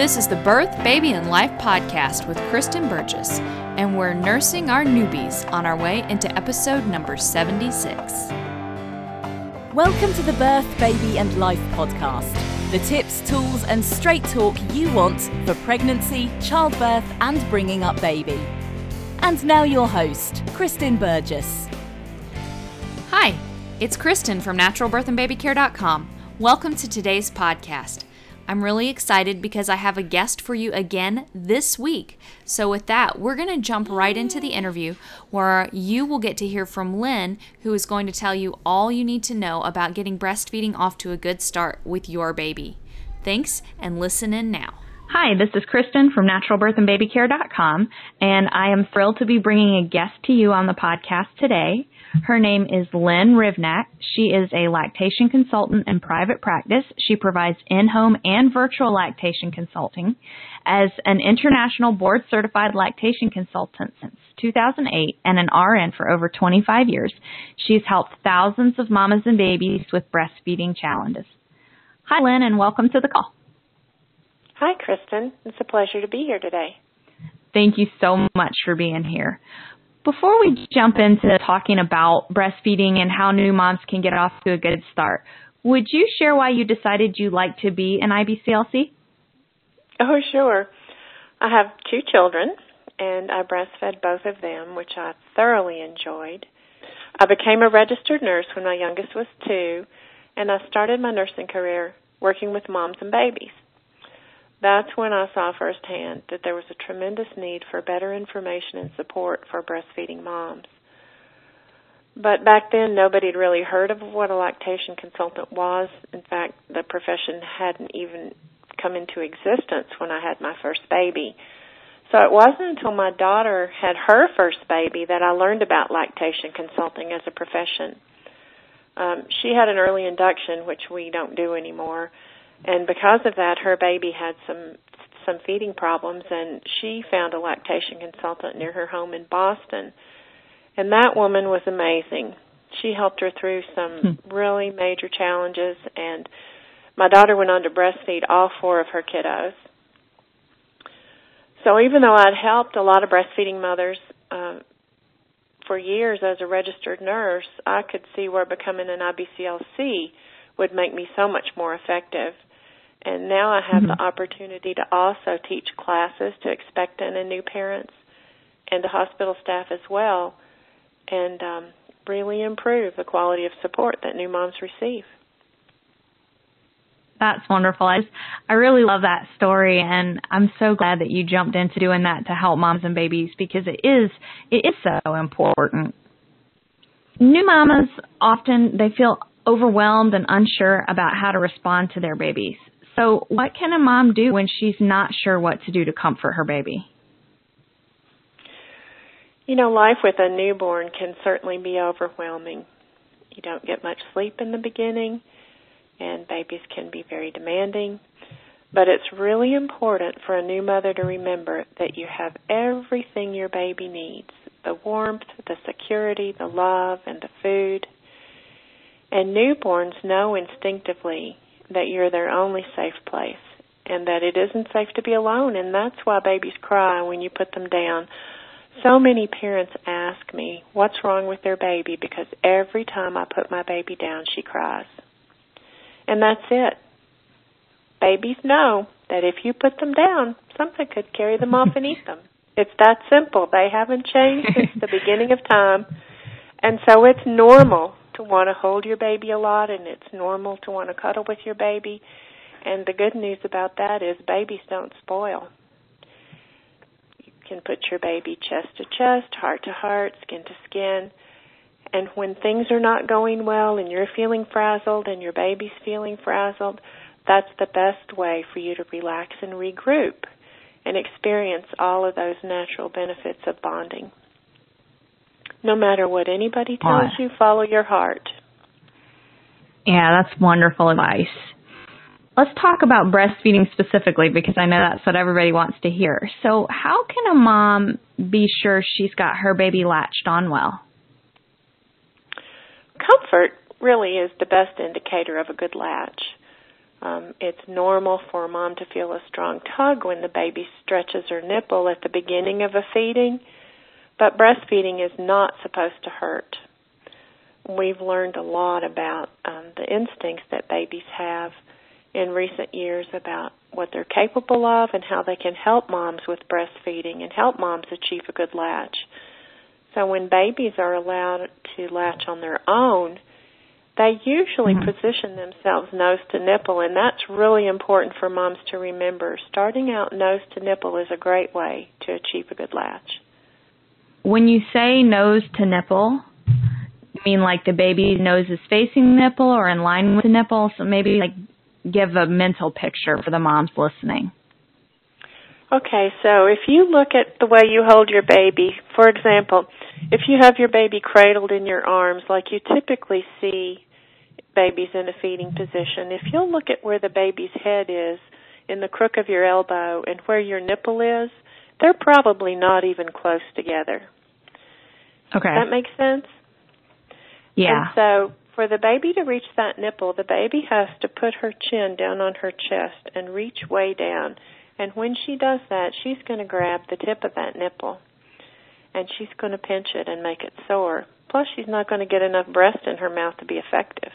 This is the Birth, Baby, and Life podcast with Kristen Burgess, and we're nursing our newbies on our way into episode number 76. Welcome to the Birth, Baby, and Life podcast. The tips, tools, and straight talk you want for pregnancy, childbirth, and bringing up baby. And now your host, Kristen Burgess. Hi, it's Kristen from naturalbirthandbabycare.com. Welcome to today's podcast. I'm really excited because I have a guest for you again this week. So, with that, we're going to jump right into the interview where you will get to hear from Lynn, who is going to tell you all you need to know about getting breastfeeding off to a good start with your baby. Thanks, and listen in now. Hi, this is Kristen from naturalbirthandbabycare.com, and I am thrilled to be bringing a guest to you on the podcast today. Her name is Lynn Rivnak. She is a lactation consultant in private practice. She provides in-home and virtual lactation consulting. As an international board certified lactation consultant since 2008 and an RN for over 25 years, she's helped thousands of mamas and babies with breastfeeding challenges. Hi, Lynn, and welcome to the call. Hi, Kristen. It's a pleasure to be here today. Thank you so much for being here. Before we jump into talking about breastfeeding and how new moms can get off to a good start, would you share why you decided you'd like to be an IBCLC? Oh, sure. I have two children, and I breastfed both of them, which I thoroughly enjoyed. I became a registered nurse when my youngest was two, and I started my nursing career working with moms and babies. That's when I saw firsthand that there was a tremendous need for better information and support for breastfeeding moms. But back then, nobody had really heard of what a lactation consultant was. In fact, the profession hadn't even come into existence when I had my first baby. So it wasn't until my daughter had her first baby that I learned about lactation consulting as a profession. Um, she had an early induction, which we don't do anymore and because of that her baby had some some feeding problems and she found a lactation consultant near her home in Boston and that woman was amazing she helped her through some hmm. really major challenges and my daughter went on to breastfeed all four of her kiddos so even though I'd helped a lot of breastfeeding mothers uh, for years as a registered nurse, I could see where becoming an IBCLC would make me so much more effective. And now I have mm-hmm. the opportunity to also teach classes to expectant and new parents and the hospital staff as well and um, really improve the quality of support that new moms receive. That's wonderful. I, just, I really love that story and I'm so glad that you jumped into doing that to help moms and babies because it is it is so important. New mamas often they feel overwhelmed and unsure about how to respond to their babies. So, what can a mom do when she's not sure what to do to comfort her baby? You know, life with a newborn can certainly be overwhelming. You don't get much sleep in the beginning, and babies can be very demanding. But it's really important for a new mother to remember that you have everything your baby needs the warmth, the security, the love, and the food. And newborns know instinctively that you're their only safe place and that it isn't safe to be alone and that's why babies cry when you put them down. So many parents ask me what's wrong with their baby because every time I put my baby down she cries. And that's it. Babies know that if you put them down, something could carry them off and eat them. It's that simple. They haven't changed since the beginning of time. And so it's normal to want to hold your baby a lot and it's normal to want to cuddle with your baby. And the good news about that is babies don't spoil. You can put your baby chest to chest, heart to heart, skin to skin. And when things are not going well and you're feeling frazzled and your baby's feeling frazzled, that's the best way for you to relax and regroup and experience all of those natural benefits of bonding. No matter what anybody tells you, follow your heart. Yeah, that's wonderful advice. Let's talk about breastfeeding specifically because I know that's what everybody wants to hear. So, how can a mom be sure she's got her baby latched on well? Comfort really is the best indicator of a good latch. Um, it's normal for a mom to feel a strong tug when the baby stretches her nipple at the beginning of a feeding, but breastfeeding is not supposed to hurt. We've learned a lot about um, the instincts that babies have in recent years about what they're capable of and how they can help moms with breastfeeding and help moms achieve a good latch. So when babies are allowed to latch on their own, they usually mm-hmm. position themselves nose to nipple, and that's really important for moms to remember. Starting out nose to nipple is a great way to achieve a good latch. When you say nose to nipple, you mean like the baby's nose is facing nipple or in line with the nipple? So maybe like give a mental picture for the moms listening. Okay, so if you look at the way you hold your baby, for example, if you have your baby cradled in your arms like you typically see babies in a feeding position, if you'll look at where the baby's head is in the crook of your elbow and where your nipple is, they're probably not even close together. Okay. Does that makes sense? Yeah. And so for the baby to reach that nipple, the baby has to put her chin down on her chest and reach way down. And when she does that, she's going to grab the tip of that nipple and she's going to pinch it and make it sore. Plus, she's not going to get enough breast in her mouth to be effective.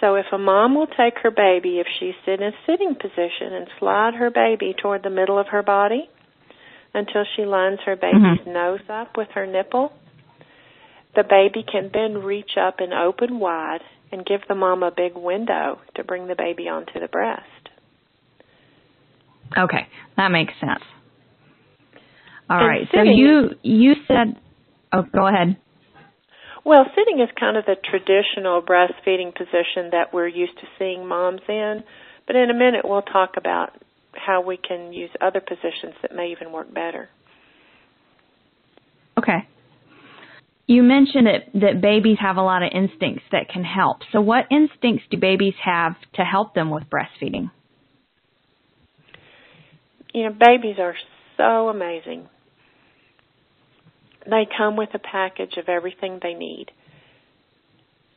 So, if a mom will take her baby, if she's in a sitting position, and slide her baby toward the middle of her body until she lines her baby's mm-hmm. nose up with her nipple, the baby can then reach up and open wide and give the mom a big window to bring the baby onto the breast. Okay, that makes sense. All and right. So you you said oh go ahead. Well, sitting is kind of the traditional breastfeeding position that we're used to seeing moms in, but in a minute we'll talk about how we can use other positions that may even work better. Okay. You mentioned that, that babies have a lot of instincts that can help. So, what instincts do babies have to help them with breastfeeding? You know, babies are so amazing. They come with a package of everything they need.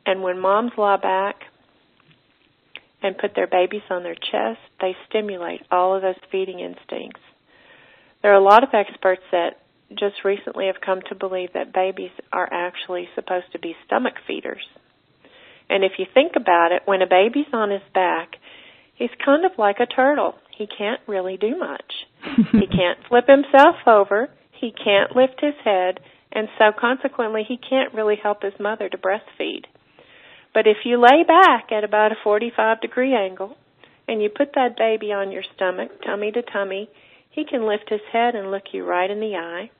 And when moms lie back and put their babies on their chest, they stimulate all of those feeding instincts. There are a lot of experts that just recently have come to believe that babies are actually supposed to be stomach feeders. And if you think about it, when a baby's on his back, he's kind of like a turtle. He can't really do much. he can't flip himself over, he can't lift his head, and so consequently he can't really help his mother to breastfeed. But if you lay back at about a 45 degree angle and you put that baby on your stomach, tummy to tummy, he can lift his head and look you right in the eye.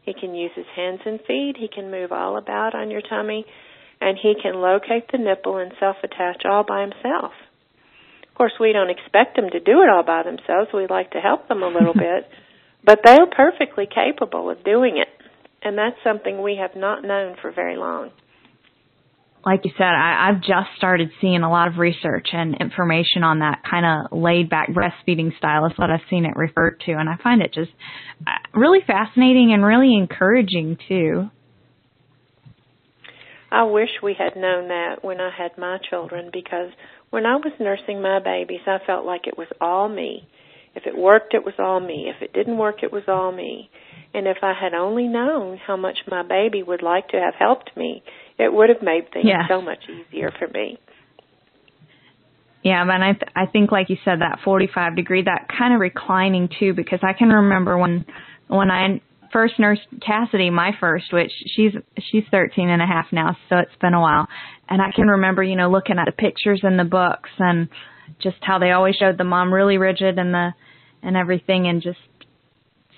He can use his hands and feet. He can move all about on your tummy. And he can locate the nipple and self attach all by himself. Of course, we don't expect them to do it all by themselves. We like to help them a little bit. But they're perfectly capable of doing it. And that's something we have not known for very long like you said, I, I've just started seeing a lot of research and information on that kind of laid back breastfeeding style is what I've seen it referred to. And I find it just uh, really fascinating and really encouraging too. I wish we had known that when I had my children because when I was nursing my babies, I felt like it was all me. If it worked, it was all me. If it didn't work, it was all me. And if I had only known how much my baby would like to have helped me, it would have made things yeah. so much easier for me. Yeah, but I th- I think like you said that 45 degree that kind of reclining too because I can remember when when I first nursed Cassidy, my first, which she's she's 13 and a half now, so it's been a while. And I can remember, you know, looking at the pictures in the books and just how they always showed the mom really rigid and the and everything and just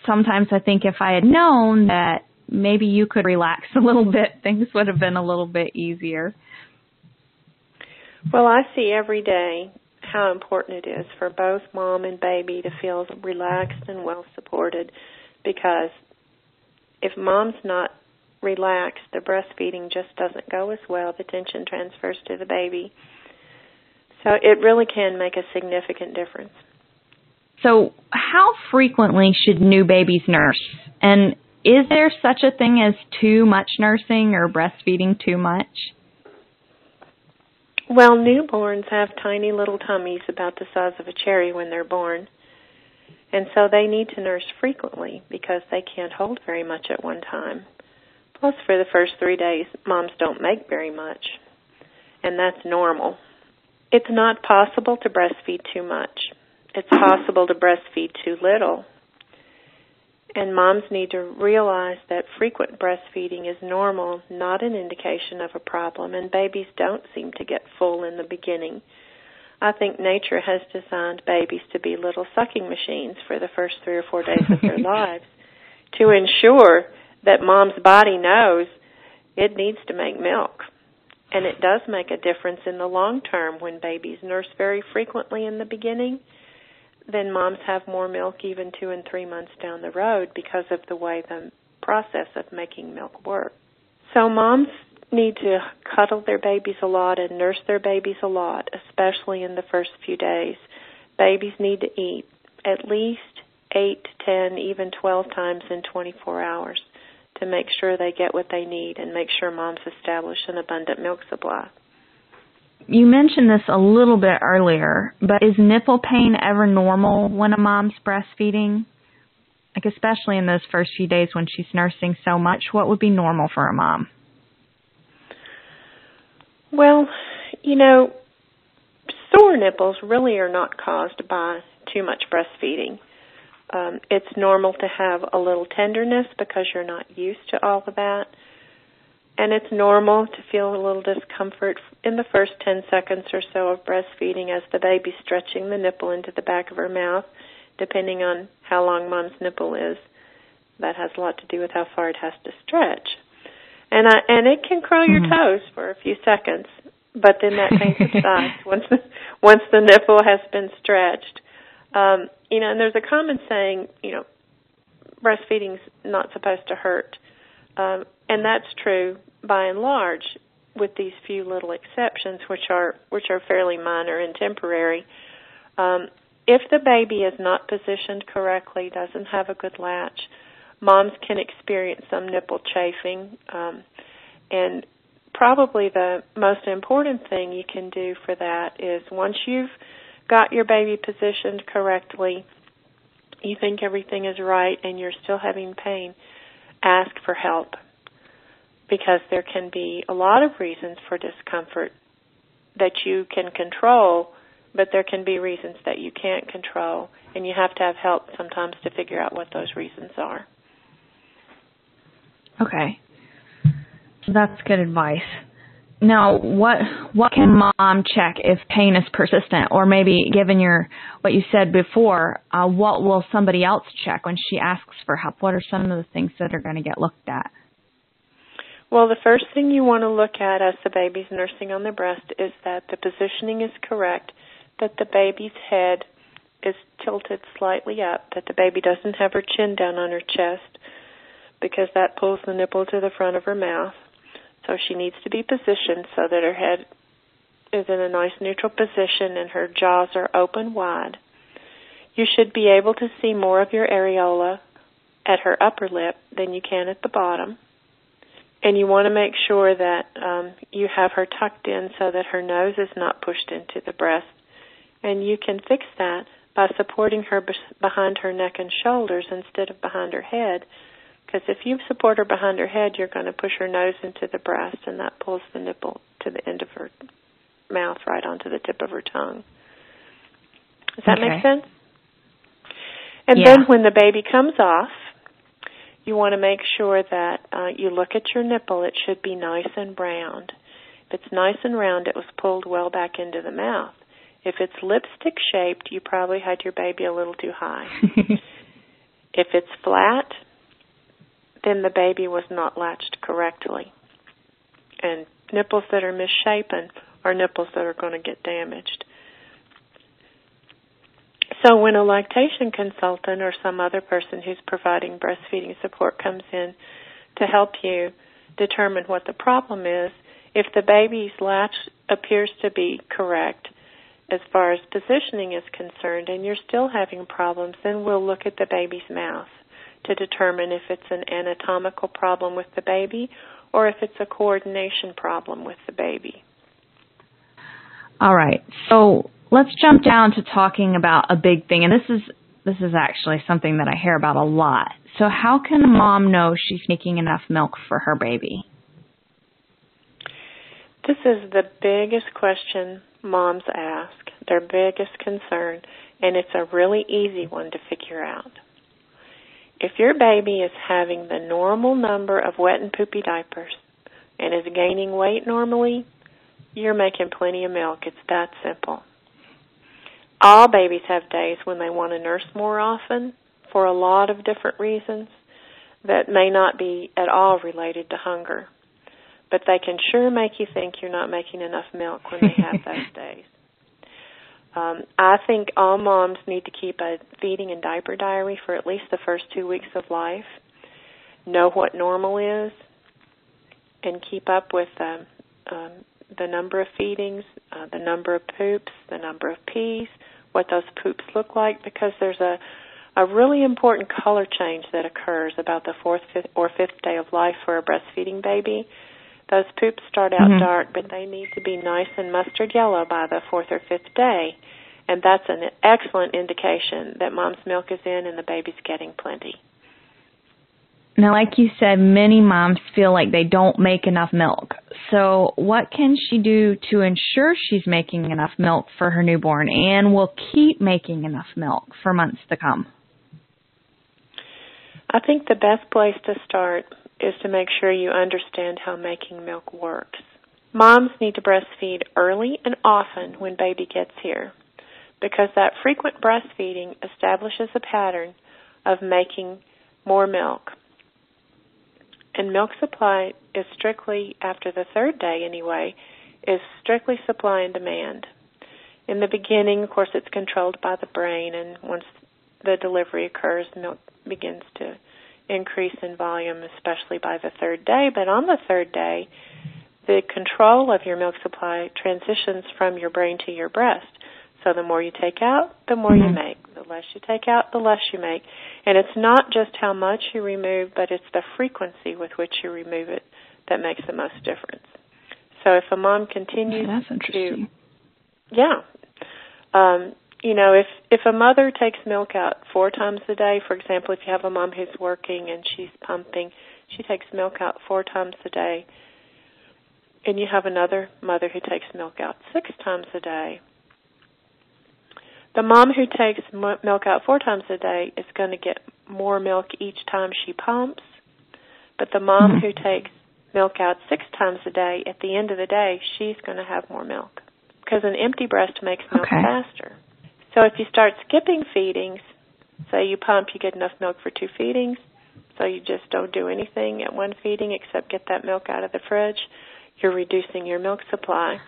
sometimes I think if I had known that maybe you could relax a little bit, things would have been a little bit easier. Well, I see every day how important it is for both mom and baby to feel relaxed and well supported because if mom's not relaxed, the breastfeeding just doesn't go as well. The tension transfers to the baby. So it really can make a significant difference. So, how frequently should new babies nurse? And is there such a thing as too much nursing or breastfeeding too much? Well, newborns have tiny little tummies about the size of a cherry when they're born. And so they need to nurse frequently because they can't hold very much at one time. Plus, for the first three days, moms don't make very much. And that's normal. It's not possible to breastfeed too much. It's possible to breastfeed too little. And moms need to realize that frequent breastfeeding is normal, not an indication of a problem, and babies don't seem to get full in the beginning. I think nature has designed babies to be little sucking machines for the first three or four days of their lives to ensure that mom's body knows it needs to make milk. And it does make a difference in the long term when babies nurse very frequently in the beginning then moms have more milk even two and three months down the road because of the way the process of making milk works. So moms need to cuddle their babies a lot and nurse their babies a lot, especially in the first few days. Babies need to eat at least 8 10, even 12 times in 24 hours to make sure they get what they need and make sure moms establish an abundant milk supply. You mentioned this a little bit earlier, but is nipple pain ever normal when a mom's breastfeeding? Like, especially in those first few days when she's nursing so much, what would be normal for a mom? Well, you know, sore nipples really are not caused by too much breastfeeding. Um, it's normal to have a little tenderness because you're not used to all of that and it's normal to feel a little discomfort in the first 10 seconds or so of breastfeeding as the baby's stretching the nipple into the back of her mouth, depending on how long mom's nipple is. That has a lot to do with how far it has to stretch. And I, and it can curl your mm-hmm. toes for a few seconds, but then that pain subsides once the, once the nipple has been stretched. Um, you know, and there's a common saying, you know, breastfeeding's not supposed to hurt. Um, and that's true by and large, with these few little exceptions, which are which are fairly minor and temporary. Um, if the baby is not positioned correctly, doesn't have a good latch, moms can experience some nipple chafing, um, and probably the most important thing you can do for that is once you've got your baby positioned correctly, you think everything is right, and you're still having pain, ask for help because there can be a lot of reasons for discomfort that you can control, but there can be reasons that you can't control, and you have to have help sometimes to figure out what those reasons are. Okay. That's good advice. Now, what what can mom check if pain is persistent, or maybe given your what you said before, uh, what will somebody else check when she asks for help? What are some of the things that are going to get looked at? Well, the first thing you want to look at as the baby's nursing on the breast is that the positioning is correct, that the baby's head is tilted slightly up, that the baby doesn't have her chin down on her chest because that pulls the nipple to the front of her mouth. So she needs to be positioned so that her head is in a nice neutral position and her jaws are open wide. You should be able to see more of your areola at her upper lip than you can at the bottom and you want to make sure that um, you have her tucked in so that her nose is not pushed into the breast. And you can fix that by supporting her behind her neck and shoulders instead of behind her head. Because if you support her behind her head, you're going to push her nose into the breast, and that pulls the nipple to the end of her mouth right onto the tip of her tongue. Does that okay. make sense? And yeah. then when the baby comes off, you want to make sure that uh, you look at your nipple. It should be nice and round. If it's nice and round, it was pulled well back into the mouth. If it's lipstick shaped, you probably had your baby a little too high. if it's flat, then the baby was not latched correctly. And nipples that are misshapen are nipples that are going to get damaged. So when a lactation consultant or some other person who's providing breastfeeding support comes in to help you determine what the problem is, if the baby's latch appears to be correct as far as positioning is concerned and you're still having problems, then we'll look at the baby's mouth to determine if it's an anatomical problem with the baby or if it's a coordination problem with the baby. All right. So let's jump down to talking about a big thing, and this is this is actually something that I hear about a lot. So how can a mom know she's making enough milk for her baby? This is the biggest question moms ask, their biggest concern, and it's a really easy one to figure out. If your baby is having the normal number of wet and poopy diapers and is gaining weight normally, you're making plenty of milk. It's that simple. All babies have days when they want to nurse more often for a lot of different reasons that may not be at all related to hunger. But they can sure make you think you're not making enough milk when they have those days. Um, I think all moms need to keep a feeding and diaper diary for at least the first two weeks of life. Know what normal is, and keep up with um, um, the number of feedings, uh, the number of poops, the number of pees, what those poops look like, because there's a a really important color change that occurs about the fourth fifth, or fifth day of life for a breastfeeding baby. Those poops start out mm-hmm. dark, but they need to be nice and mustard yellow by the fourth or fifth day. And that's an excellent indication that mom's milk is in and the baby's getting plenty. Now, like you said, many moms feel like they don't make enough milk. So, what can she do to ensure she's making enough milk for her newborn and will keep making enough milk for months to come? I think the best place to start is to make sure you understand how making milk works. Moms need to breastfeed early and often when baby gets here because that frequent breastfeeding establishes a pattern of making more milk. And milk supply is strictly, after the third day anyway, is strictly supply and demand. In the beginning, of course, it's controlled by the brain, and once the delivery occurs, milk begins to increase in volume, especially by the third day. But on the third day, the control of your milk supply transitions from your brain to your breast. So the more you take out, the more mm-hmm. you make. The less you take out, the less you make. And it's not just how much you remove, but it's the frequency with which you remove it that makes the most difference. So if a mom continues yeah, that's interesting. to, yeah, um, you know, if if a mother takes milk out four times a day, for example, if you have a mom who's working and she's pumping, she takes milk out four times a day, and you have another mother who takes milk out six times a day. The mom who takes milk out four times a day is going to get more milk each time she pumps, but the mom mm-hmm. who takes milk out six times a day, at the end of the day, she's going to have more milk because an empty breast makes milk okay. faster. So if you start skipping feedings, say you pump, you get enough milk for two feedings, so you just don't do anything at one feeding except get that milk out of the fridge, you're reducing your milk supply.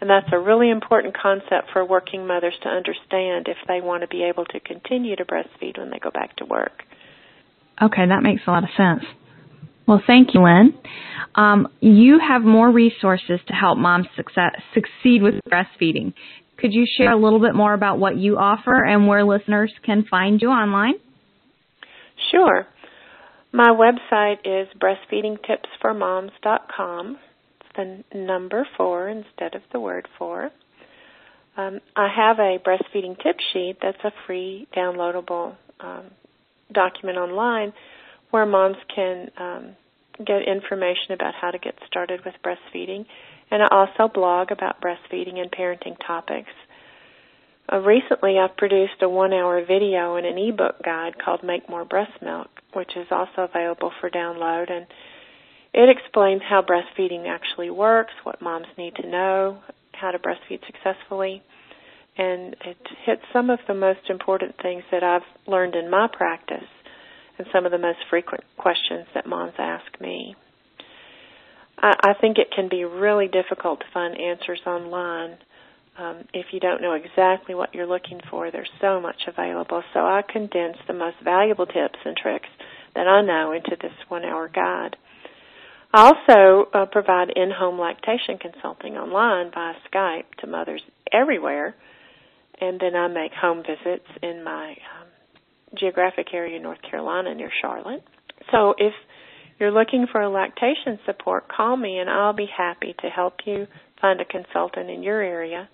And that's a really important concept for working mothers to understand if they want to be able to continue to breastfeed when they go back to work. Okay, that makes a lot of sense. Well, thank you, Lynn. Um, you have more resources to help moms success, succeed with breastfeeding. Could you share a little bit more about what you offer and where listeners can find you online? Sure. My website is breastfeedingtips4moms.com. It's the number four instead of the word four. Um, I have a breastfeeding tip sheet that's a free downloadable um, document online where moms can um, get information about how to get started with breastfeeding and I also blog about breastfeeding and parenting topics. Uh, recently, I've produced a one hour video and an ebook guide called Make More Breast Milk, which is also available for download. And it explains how breastfeeding actually works, what moms need to know, how to breastfeed successfully. And it hits some of the most important things that I've learned in my practice and some of the most frequent questions that moms ask me. I, think it can be really difficult to find answers online. Um, if you don't know exactly what you're looking for, there's so much available. So I condense the most valuable tips and tricks that I know into this one hour guide. I also uh, provide in home lactation consulting online via Skype to mothers everywhere, and then I make home visits in my um, geographic area, in North Carolina, near Charlotte. So if you're looking for a lactation support, call me and I'll be happy to help you find a consultant in your area.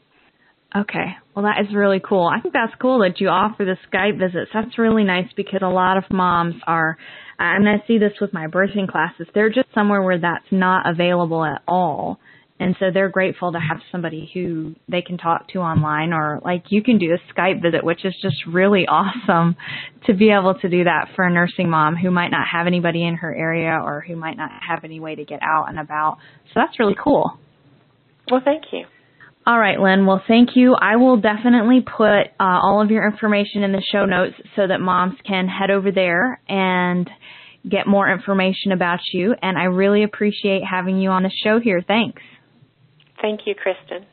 Okay. Well, that is really cool. I think that's cool that you offer the Skype visits. That's really nice because a lot of moms are, and I see this with my birthing classes, they're just somewhere where that's not available at all. And so they're grateful to have somebody who they can talk to online or like you can do a Skype visit, which is just really awesome to be able to do that for a nursing mom who might not have anybody in her area or who might not have any way to get out and about. So that's really cool. Well, thank you. All right, Lynn. Well, thank you. I will definitely put uh, all of your information in the show notes so that moms can head over there and get more information about you. And I really appreciate having you on the show here. Thanks. Thank you, Kristen.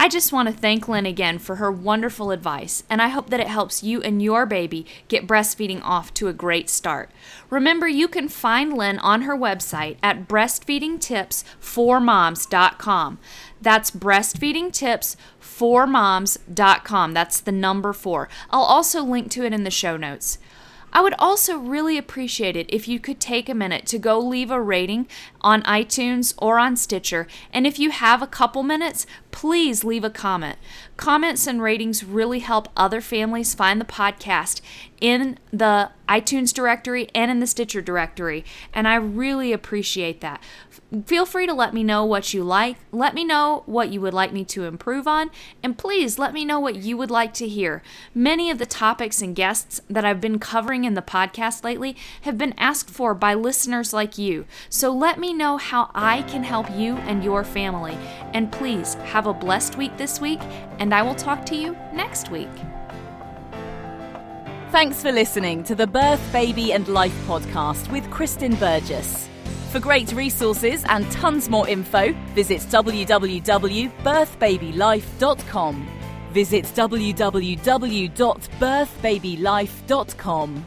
I just want to thank Lynn again for her wonderful advice, and I hope that it helps you and your baby get breastfeeding off to a great start. Remember, you can find Lynn on her website at breastfeedingtips4moms.com. That's breastfeedingtips4moms.com. That's the number four. I'll also link to it in the show notes. I would also really appreciate it if you could take a minute to go leave a rating on iTunes or on Stitcher. And if you have a couple minutes, please leave a comment. Comments and ratings really help other families find the podcast in the iTunes directory and in the Stitcher directory. And I really appreciate that. Feel free to let me know what you like. Let me know what you would like me to improve on. And please let me know what you would like to hear. Many of the topics and guests that I've been covering in the podcast lately have been asked for by listeners like you. So let me know how I can help you and your family. And please have a blessed week this week, and I will talk to you next week. Thanks for listening to the Birth, Baby and Life podcast with Kristen Burgess. For great resources and tons more info, visit www.birthbabylife.com. Visit www.birthbabylife.com.